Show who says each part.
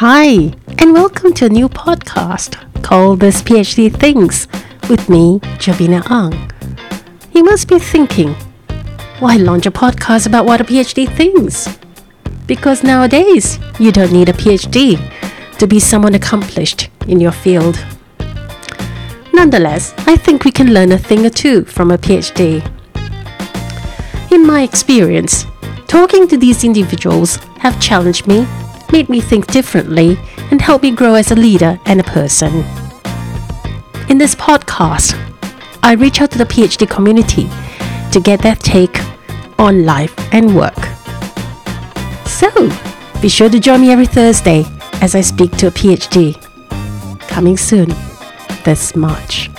Speaker 1: Hi, and welcome to a new podcast called This PhD Thinks with me, Jovina Ang. You must be thinking, why launch a podcast about what a PhD thinks? Because nowadays, you don't need a PhD to be someone accomplished in your field. Nonetheless, I think we can learn a thing or two from a PhD. In my experience, talking to these individuals have challenged me, made me think differently, and helped me grow as a leader and a person. In this podcast, I reach out to the PhD community to get their take on life and work. So, be sure to join me every Thursday as I speak to a PhD. Coming soon, this March.